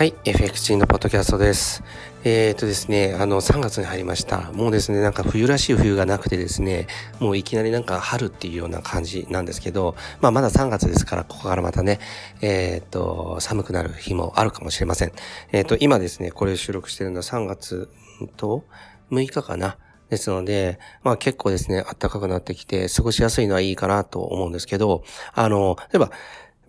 はい、FX のポッドキャストです。えっ、ー、とですね、あの、3月に入りました。もうですね、なんか冬らしい冬がなくてですね、もういきなりなんか春っていうような感じなんですけど、まあまだ3月ですから、ここからまたね、えっ、ー、と、寒くなる日もあるかもしれません。えっ、ー、と、今ですね、これ収録してるのは3月と6日かな。ですので、まあ結構ですね、暖かくなってきて、過ごしやすいのはいいかなと思うんですけど、あの、例えば、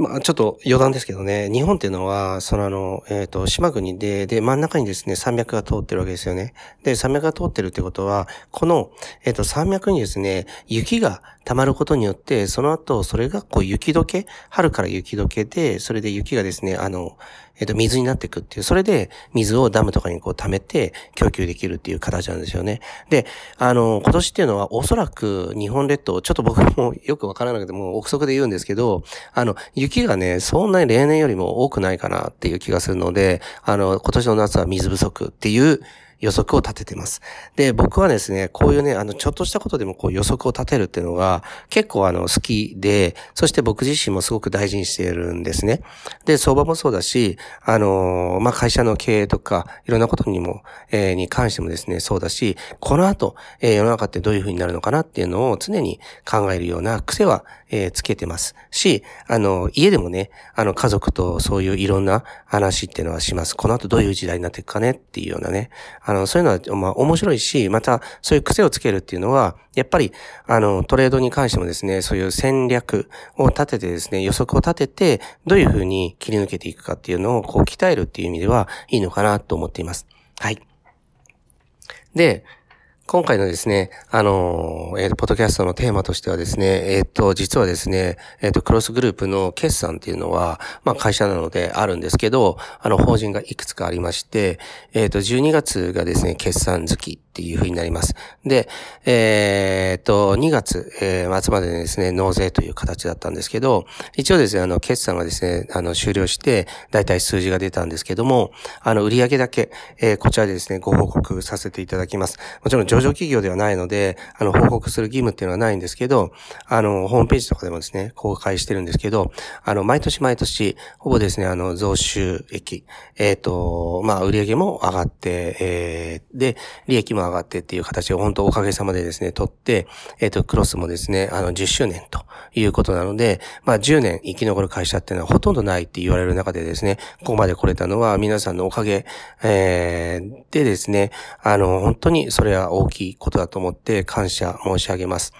まあ、ちょっと余談ですけどね、日本っていうのは、そのあの、えっ、ー、と、島国で、で、真ん中にですね、山脈が通ってるわけですよね。で、山脈が通ってるってことは、この、えっ、ー、と、山脈にですね、雪が溜まることによって、その後、それがこう雪解け、春から雪解けで、それで雪がですね、あの、えっ、と、水になっていくっていう、それで水をダムとかにこう溜めて供給できるっていう形なんですよね。で、あの、今年っていうのはおそらく日本列島、ちょっと僕もよくわからなくても憶測で言うんですけど、あの、雪がね、そんなに例年よりも多くないかなっていう気がするので、あの、今年の夏は水不足っていう予測を立ててます。で、僕はですね、こういうね、あの、ちょっとしたことでもこう予測を立てるっていうのが結構あの、好きで、そして僕自身もすごく大事にしているんですね。で、相場もそうだし、あの、まあ、会社の経営とか、いろんなことにも、えー、に関してもですね、そうだし、この後、えー、世の中ってどういう風になるのかなっていうのを常に考えるような癖は、えー、つけてますし、あの、家でもね、あの、家族とそういういろんな話っていうのはします。この後どういう時代になっていくかねっていうようなね、あの、そういうのは、まあ、面白いし、また、そういう癖をつけるっていうのは、やっぱり、あの、トレードに関してもですね、そういう戦略を立ててですね、予測を立てて、どういうふうに切り抜けていくかっていうのを、こう、鍛えるっていう意味では、いいのかなと思っています。はい。で、今回のですね、あの、えっ、ー、と、ポッドキャストのテーマとしてはですね、えっ、ー、と、実はですね、えっ、ー、と、クロスグループの決算っていうのは、まあ、会社なのであるんですけど、あの、法人がいくつかありまして、えっ、と、12月がですね、決算月ていうふうになります。で、えっと、2月、えー、末までですね、納税という形だったんですけど、一応ですね、あの、決算がですね、あの、終了して、だいたい数字が出たんですけども、あの、売上だけ、えー、こちらでですね、ご報告させていただきます。もちろん、上場企業ではないので、あの、報告する義務っていうのはないんですけど、あの、ホームページとかでもですね、公開してるんですけど、あの、毎年毎年、ほぼですね、あの、増収益、えっ、ー、と、まあ、売上も上がって、えー、で、利益も上が上がってっていう形を本当おかげさまでですね、取って、えっ、ー、と、クロスもですね、あの、10周年ということなので、まあ、10年生き残る会社っていうのはほとんどないって言われる中でですね、ここまで来れたのは皆さんのおかげ、えー、でですね、あの、本当にそれは大きいことだと思って感謝申し上げます。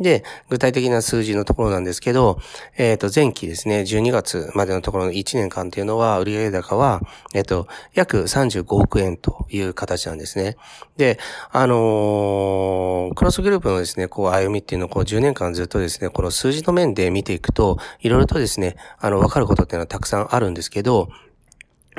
で、具体的な数字のところなんですけど、えっ、ー、と、前期ですね、12月までのところの1年間っていうのは、売上高は、えっ、ー、と、約35億円という形なんですね。で、あのー、クロスグループのですね、こう、歩みっていうのをこう、10年間ずっとですね、この数字の面で見ていくと、いろいろとですね、あの、わかることっていうのはたくさんあるんですけど、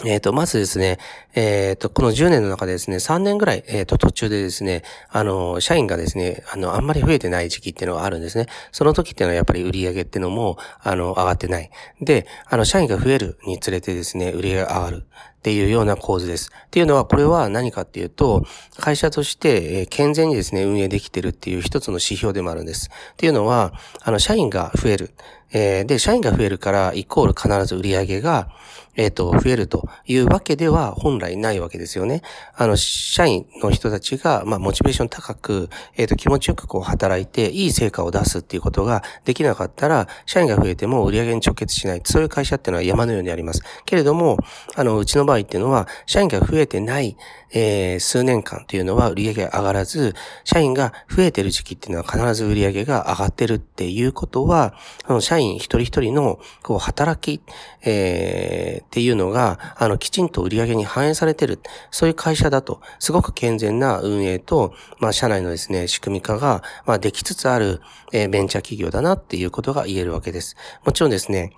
えっ、と、まずですね、えっ、ー、と、この10年の中でですね、3年ぐらい、えっ、ー、と、途中でですね、あの、社員がですね、あの、あんまり増えてない時期っていうのがあるんですね。その時っていうのはやっぱり売り上げっていうのも、あの、上がってない。で、あの、社員が増えるにつれてですね、売り上げが上がる。っていうような構図です。っていうのは、これは何かっていうと、会社として、え健全にですね、運営できてるっていう一つの指標でもあるんです。っていうのは、あの、社員が増える。えー、で、社員が増えるから、イコール必ず売り上げが、えっ、ー、と、増えるというわけでは本来ないわけですよね。あの、社員の人たちが、まあ、モチベーション高く、えっ、ー、と、気持ちよくこう働いて、いい成果を出すっていうことができなかったら、社員が増えても売り上げに直結しない。そういう会社っていうのは山のようにあります。けれども、あの、うちの場合っていうのは、社員が増えてない、えー、数年間っていうのは売り上げが上がらず、社員が増えてる時期っていうのは必ず売り上げが上がってるっていうことは、あの、社員員一人一人の、こう、働き、えー、っていうのが、あの、きちんと売り上げに反映されてる。そういう会社だと、すごく健全な運営と、まあ、社内のですね、仕組み化が、まあ、できつつある、えー、ベンチャー企業だなっていうことが言えるわけです。もちろんですね、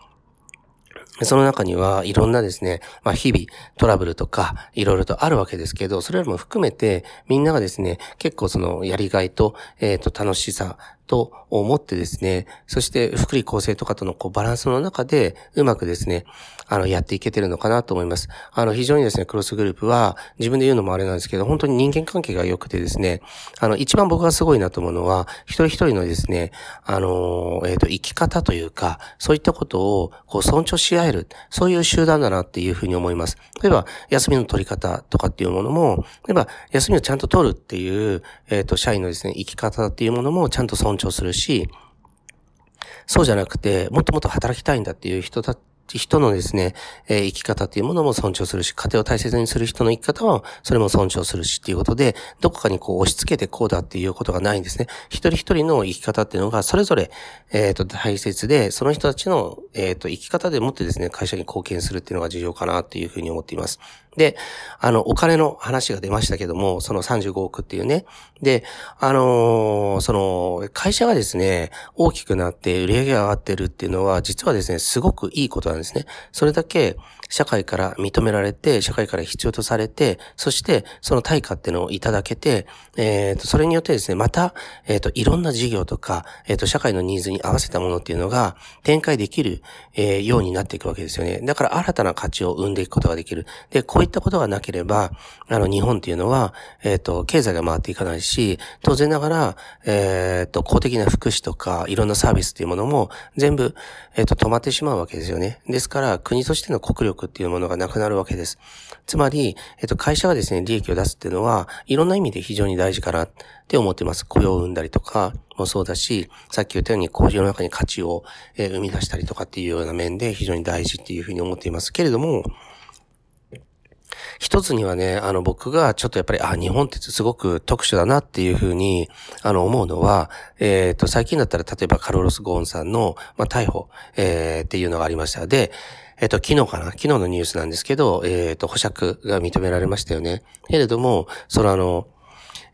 その中にはいろんなですね、まあ日々トラブルとかいろいろとあるわけですけど、それらも含めてみんながですね、結構そのやりがいと、えっ、ー、と楽しさと思ってですね、そして福利厚生とかとのこうバランスの中でうまくですね、あの、やっていけてるのかなと思います。あの、非常にですね、クロスグループは自分で言うのもあれなんですけど、本当に人間関係が良くてですね、あの、一番僕がすごいなと思うのは、一人一人のですね、あの、えっ、ー、と、生き方というか、そういったことをこう尊重し合える、そういう集団だなっていうふうに思います。例えば、休みの取り方とかっていうものも、例えば、休みをちゃんと取るっていう、えっ、ー、と、社員のですね、生き方っていうものもちゃんと尊重するし、そうじゃなくて、もっともっと働きたいんだっていう人た人のですね、えー、生き方っていうものも尊重するし、家庭を大切にする人の生き方は、それも尊重するしっていうことで、どこかにこう押し付けてこうだっていうことがないんですね。一人一人の生き方っていうのが、それぞれ、えっ、ー、と、大切で、その人たちの、えっ、ー、と、生き方でもってですね、会社に貢献するっていうのが重要かなっていうふうに思っています。で、あの、お金の話が出ましたけども、その35億っていうね。で、あのー、その、会社がですね、大きくなって売り上げが上がってるっていうのは、実はですね、すごくいいことなんですね。それだけ、社会から認められて、社会から必要とされて、そしてその対価っていうのをいただけて、えっ、ー、と、それによってですね、また、えっ、ー、と、いろんな事業とか、えっ、ー、と、社会のニーズに合わせたものっていうのが展開できる、えー、ようになっていくわけですよね。だから新たな価値を生んでいくことができる。で、こういったことがなければ、あの、日本っていうのは、えっ、と、経済が回っていかないし、当然ながら、えっ、と、公的な福祉とか、いろんなサービスっていうものも全部、えっ、と、止まってしまうわけですよね。ですから、国としての国力っていうものがなくなるわけです。つまり、えっと、会社がですね、利益を出すっていうのは、いろんな意味で非常に大事かなって思ってます。雇用を生んだりとかもそうだし、さっき言ったように工場の中に価値を、え生み出したりとかっていうような面で非常に大事っていうふうに思っていますけれども、一つにはね、あの僕がちょっとやっぱり、あ、日本ってすごく特殊だなっていうふうに、あの思うのは、えっ、ー、と、最近だったら例えばカルロス・ゴーンさんの、まあ、逮捕、えー、っていうのがありました。で、えっ、と、昨日かな？昨日のニュースなんですけど、えっ、と、保釈が認められましたよね。けれども、そのあの、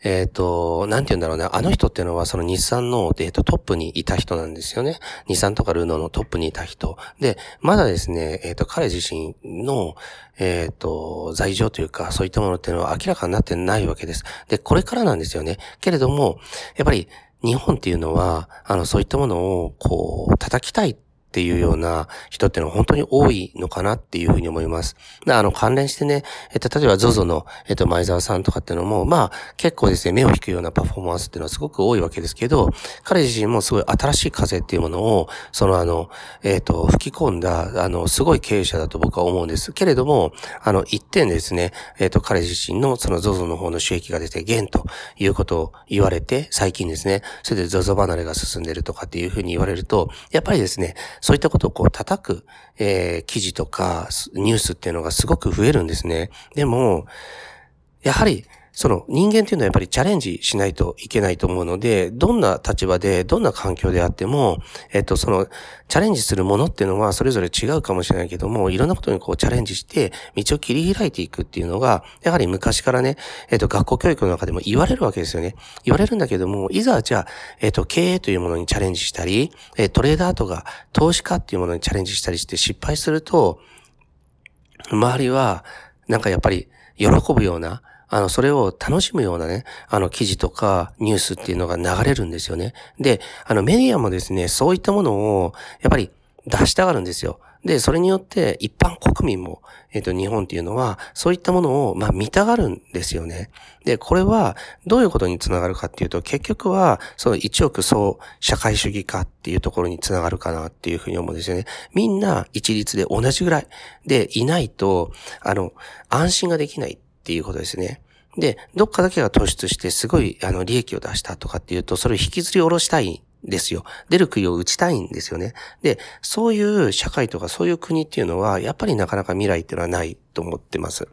えっ、ー、と、なんて言うんだろうね。あの人っていうのはその日産の、えー、とトップにいた人なんですよね。日産とかルノのトップにいた人。で、まだですね、えっ、ー、と、彼自身の、えっ、と、罪状というか、そういったものっていうのは明らかになってないわけです。で、これからなんですよね。けれども、やっぱり、日本っていうのは、あの、そういったものを、こう、叩きたいっていうような人ってのは本当に多いのかなっていうふうに思います。で、あの、関連してね、えっと、例えば ZOZO の、えっと、前澤さんとかっていうのも、まあ、結構ですね、目を引くようなパフォーマンスっていうのはすごく多いわけですけど、彼自身もすごい新しい風っていうものを、そのあの、えっと、吹き込んだ、あの、すごい経営者だと僕は思うんです。けれども、あの、一点ですね、えっと、彼自身のその ZOZO の方の収益が出て減ということを言われて、最近ですね、それで ZOZO 離れが進んでるとかっていうふうに言われると、やっぱりですね、そういったことをこう叩く、えー、記事とかニュースっていうのがすごく増えるんですね。でも、やはりその人間っていうのはやっぱりチャレンジしないといけないと思うので、どんな立場で、どんな環境であっても、えっと、その、チャレンジするものっていうのはそれぞれ違うかもしれないけども、いろんなことにこうチャレンジして、道を切り開いていくっていうのが、やはり昔からね、えっと、学校教育の中でも言われるわけですよね。言われるんだけども、いざじゃあ、えっと、経営というものにチャレンジしたり、トレーダーとか投資家っていうものにチャレンジしたりして失敗すると、周りは、なんかやっぱり喜ぶような、あの、それを楽しむようなね、あの、記事とかニュースっていうのが流れるんですよね。で、あの、メディアもですね、そういったものを、やっぱり出したがるんですよ。で、それによって一般国民も、えっ、ー、と、日本っていうのは、そういったものを、まあ、見たがるんですよね。で、これは、どういうことにつながるかっていうと、結局は、その一億総社会主義化っていうところにつながるかなっていうふうに思うんですよね。みんな一律で同じぐらいでいないと、あの、安心ができないっていうことですね。で、どっかだけが突出してすごい、あの、利益を出したとかっていうと、それを引きずり下ろしたいんですよ。出る杭を打ちたいんですよね。で、そういう社会とかそういう国っていうのは、やっぱりなかなか未来っていうのはないと思ってます。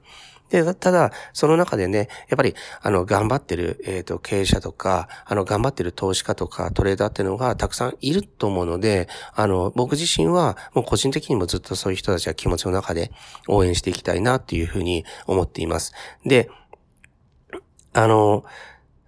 で、ただ、その中でね、やっぱり、あの、頑張ってる、えっ、ー、と、経営者とか、あの、頑張ってる投資家とか、トレーダーっていうのがたくさんいると思うので、あの、僕自身は、もう個人的にもずっとそういう人たちは気持ちの中で応援していきたいなっていうふうに思っています。で、あの、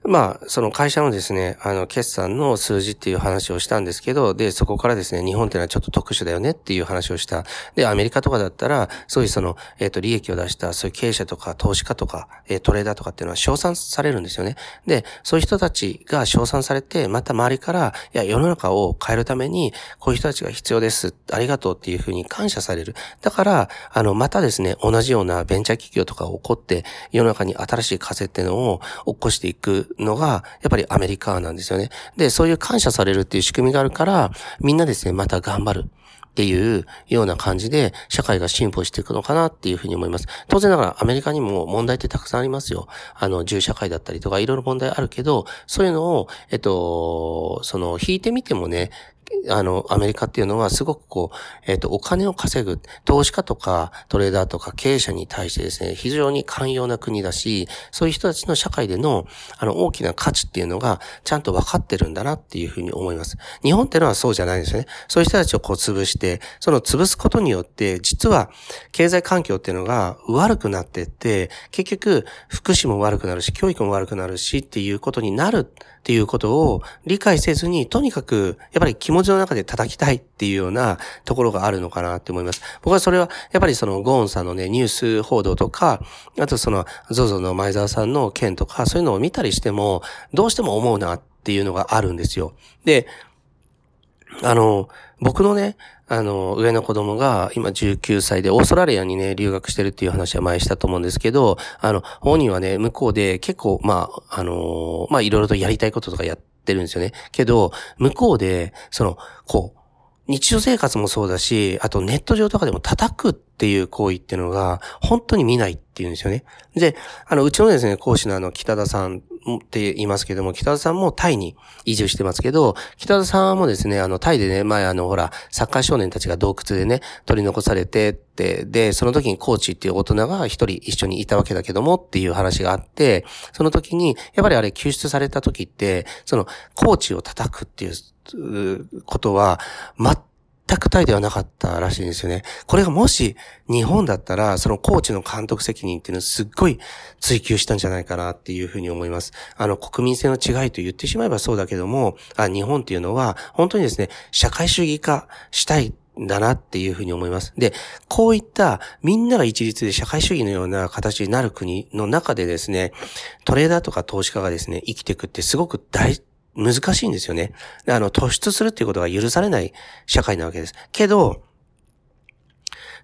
まあ、その会社のですね、あの、決算の数字っていう話をしたんですけど、で、そこからですね、日本っていうのはちょっと特殊だよねっていう話をした。で、アメリカとかだったら、そういうその、えっ、ー、と、利益を出した、そういう経営者とか投資家とか、えー、トレーダーとかっていうのは称賛されるんですよね。で、そういう人たちが称賛されて、また周りから、いや、世の中を変えるために、こういう人たちが必要です。ありがとうっていうふうに感謝される。だから、あの、またですね、同じようなベンチャー企業とか起こって、世の中に新しい風っていうのを起こしていくのが、やっぱりアメリカなんですよね。で、そういう感謝されるっていう仕組みがあるから、みんなですね、また頑張る。っていうような感じで社会が進歩していくのかなっていうふうに思います。当然ながらアメリカにも問題ってたくさんありますよ。あの、銃社会だったりとかいろいろ問題あるけど、そういうのを、えっと、その、引いてみてもね、あの、アメリカっていうのはすごくこう、えっ、ー、と、お金を稼ぐ、投資家とかトレーダーとか経営者に対してですね、非常に寛容な国だし、そういう人たちの社会での、あの、大きな価値っていうのが、ちゃんと分かってるんだなっていうふうに思います。日本っていうのはそうじゃないんですよね。そういう人たちをこう潰して、その潰すことによって、実は、経済環境っていうのが悪くなってって、結局、福祉も悪くなるし、教育も悪くなるしっていうことになるっていうことを理解せずに、とにかく、やっぱり気持ちの中で叩きたいっていうようなところがあるのかなって思います。僕はそれは、やっぱりそのゴーンさんのね、ニュース報道とか、あとその、ゾゾの前澤さんの件とか、そういうのを見たりしても、どうしても思うなっていうのがあるんですよ。で、あの、僕のね、あの、上の子供が今19歳でオーストラリアにね、留学してるっていう話は前したと思うんですけど、あの、本人はね、向こうで結構、まあ、あの、まあ、いろいろとやりたいこととかやっててるんですよね。けど、向こうで、その、こう、日常生活もそうだし、あとネット上とかでも叩くっていう行為っていうのが、本当に見ないっていうんですよね。で、あの、うちのですね、講師のあの、北田さんって言いますけども、北田さんもタイに移住してますけど、北田さんもですね、あの、タイでね、前あの、ほら、サッカー少年たちが洞窟でね、取り残されてって、で、その時にコーチっていう大人が一人一緒にいたわけだけどもっていう話があって、その時に、やっぱりあれ救出された時って、その、コーチを叩くっていうことは、全全くタイではなかったらしいんですよね。これがもし日本だったら、そのコーチの監督責任っていうのをすっごい追求したんじゃないかなっていうふうに思います。あの、国民性の違いと言ってしまえばそうだけども、あ日本っていうのは、本当にですね、社会主義化したいだなっていうふうに思います。で、こういったみんなが一律で社会主義のような形になる国の中でですね、トレーダーとか投資家がですね、生きていくってすごく大難しいんですよね。あの、突出するっていうことが許されない社会なわけです。けど、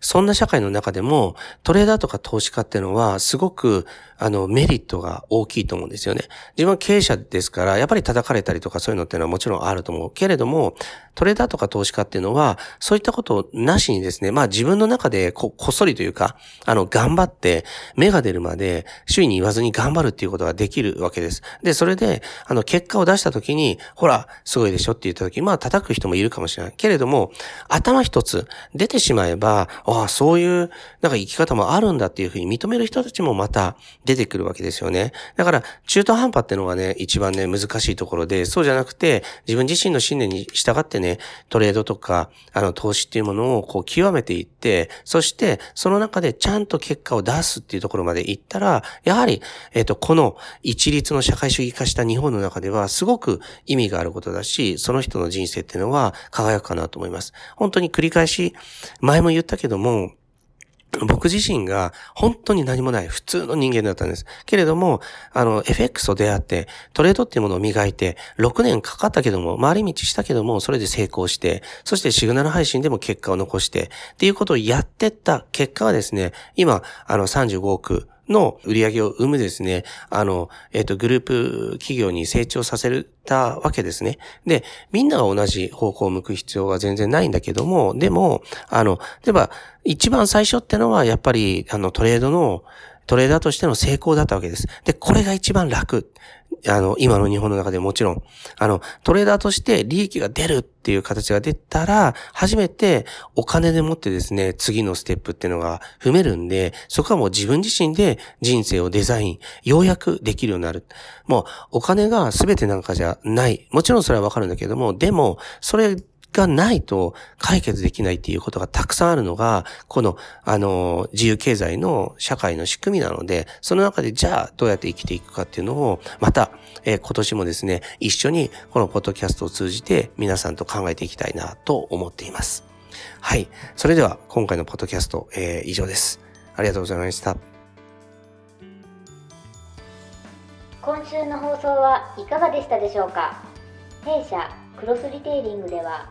そんな社会の中でも、トレーダーとか投資家っていうのは、すごく、あの、メリットが大きいと思うんですよね。自分は経営者ですから、やっぱり叩かれたりとかそういうのっていうのはもちろんあると思う。けれども、トレーダーとか投資家っていうのは、そういったことなしにですね、まあ自分の中でここっそりというか、あの、頑張って、芽が出るまで、周囲に言わずに頑張るっていうことができるわけです。で、それで、あの、結果を出した時に、ほら、すごいでしょって言った時、まあ叩く人もいるかもしれない。けれども、頭一つ出てしまえば、ああ、そういう、なんか生き方もあるんだっていうふうに認める人たちもまた出てくるわけですよね。だから、中途半端ってのがね、一番ね、難しいところで、そうじゃなくて、自分自身の信念に従ってね、トレードとか、あの、投資っていうものをこう極めていって、そして、その中でちゃんと結果を出すっていうところまで行ったら、やはり、えっ、ー、と、この一律の社会主義化した日本の中では、すごく意味があることだし、その人の人生っていうのは輝くかなと思います。本当に繰り返し、前も言ったけども、僕自身が本当に何もない普通の人間だったんです。けれども、あの、FX と出会って、トレードっていうものを磨いて、6年かかったけども、回り道したけども、それで成功して、そしてシグナル配信でも結果を残して、っていうことをやってった結果はですね、今、あの、35億の売り上げを生むですね、あの、えっ、ー、と、グループ企業に成長させたわけですね。で、みんなが同じ方向を向く必要は全然ないんだけども、でも、あの、例えば、一番最初ってのは、やっぱり、あの、トレードの、トレーダーとしての成功だったわけです。で、これが一番楽。あの、今の日本の中でもちろん、あの、トレーダーとして利益が出るっていう形が出たら、初めてお金でもってですね、次のステップっていうのが踏めるんで、そこはもう自分自身で人生をデザイン、ようやくできるようになる。もう、お金が全てなんかじゃない。もちろんそれはわかるんだけども、でも、それがないと解決できないっていうことがたくさんあるのが、この、あの、自由経済の社会の仕組みなので、その中でじゃあどうやって生きていくかっていうのを、また、えー、今年もですね、一緒にこのポッドキャストを通じて皆さんと考えていきたいなと思っています。はい。それでは今回のポッドキャスト、えー、以上です。ありがとうございました。今週の放送はいかがでしたでしょうか？弊社クロスリテイリングでは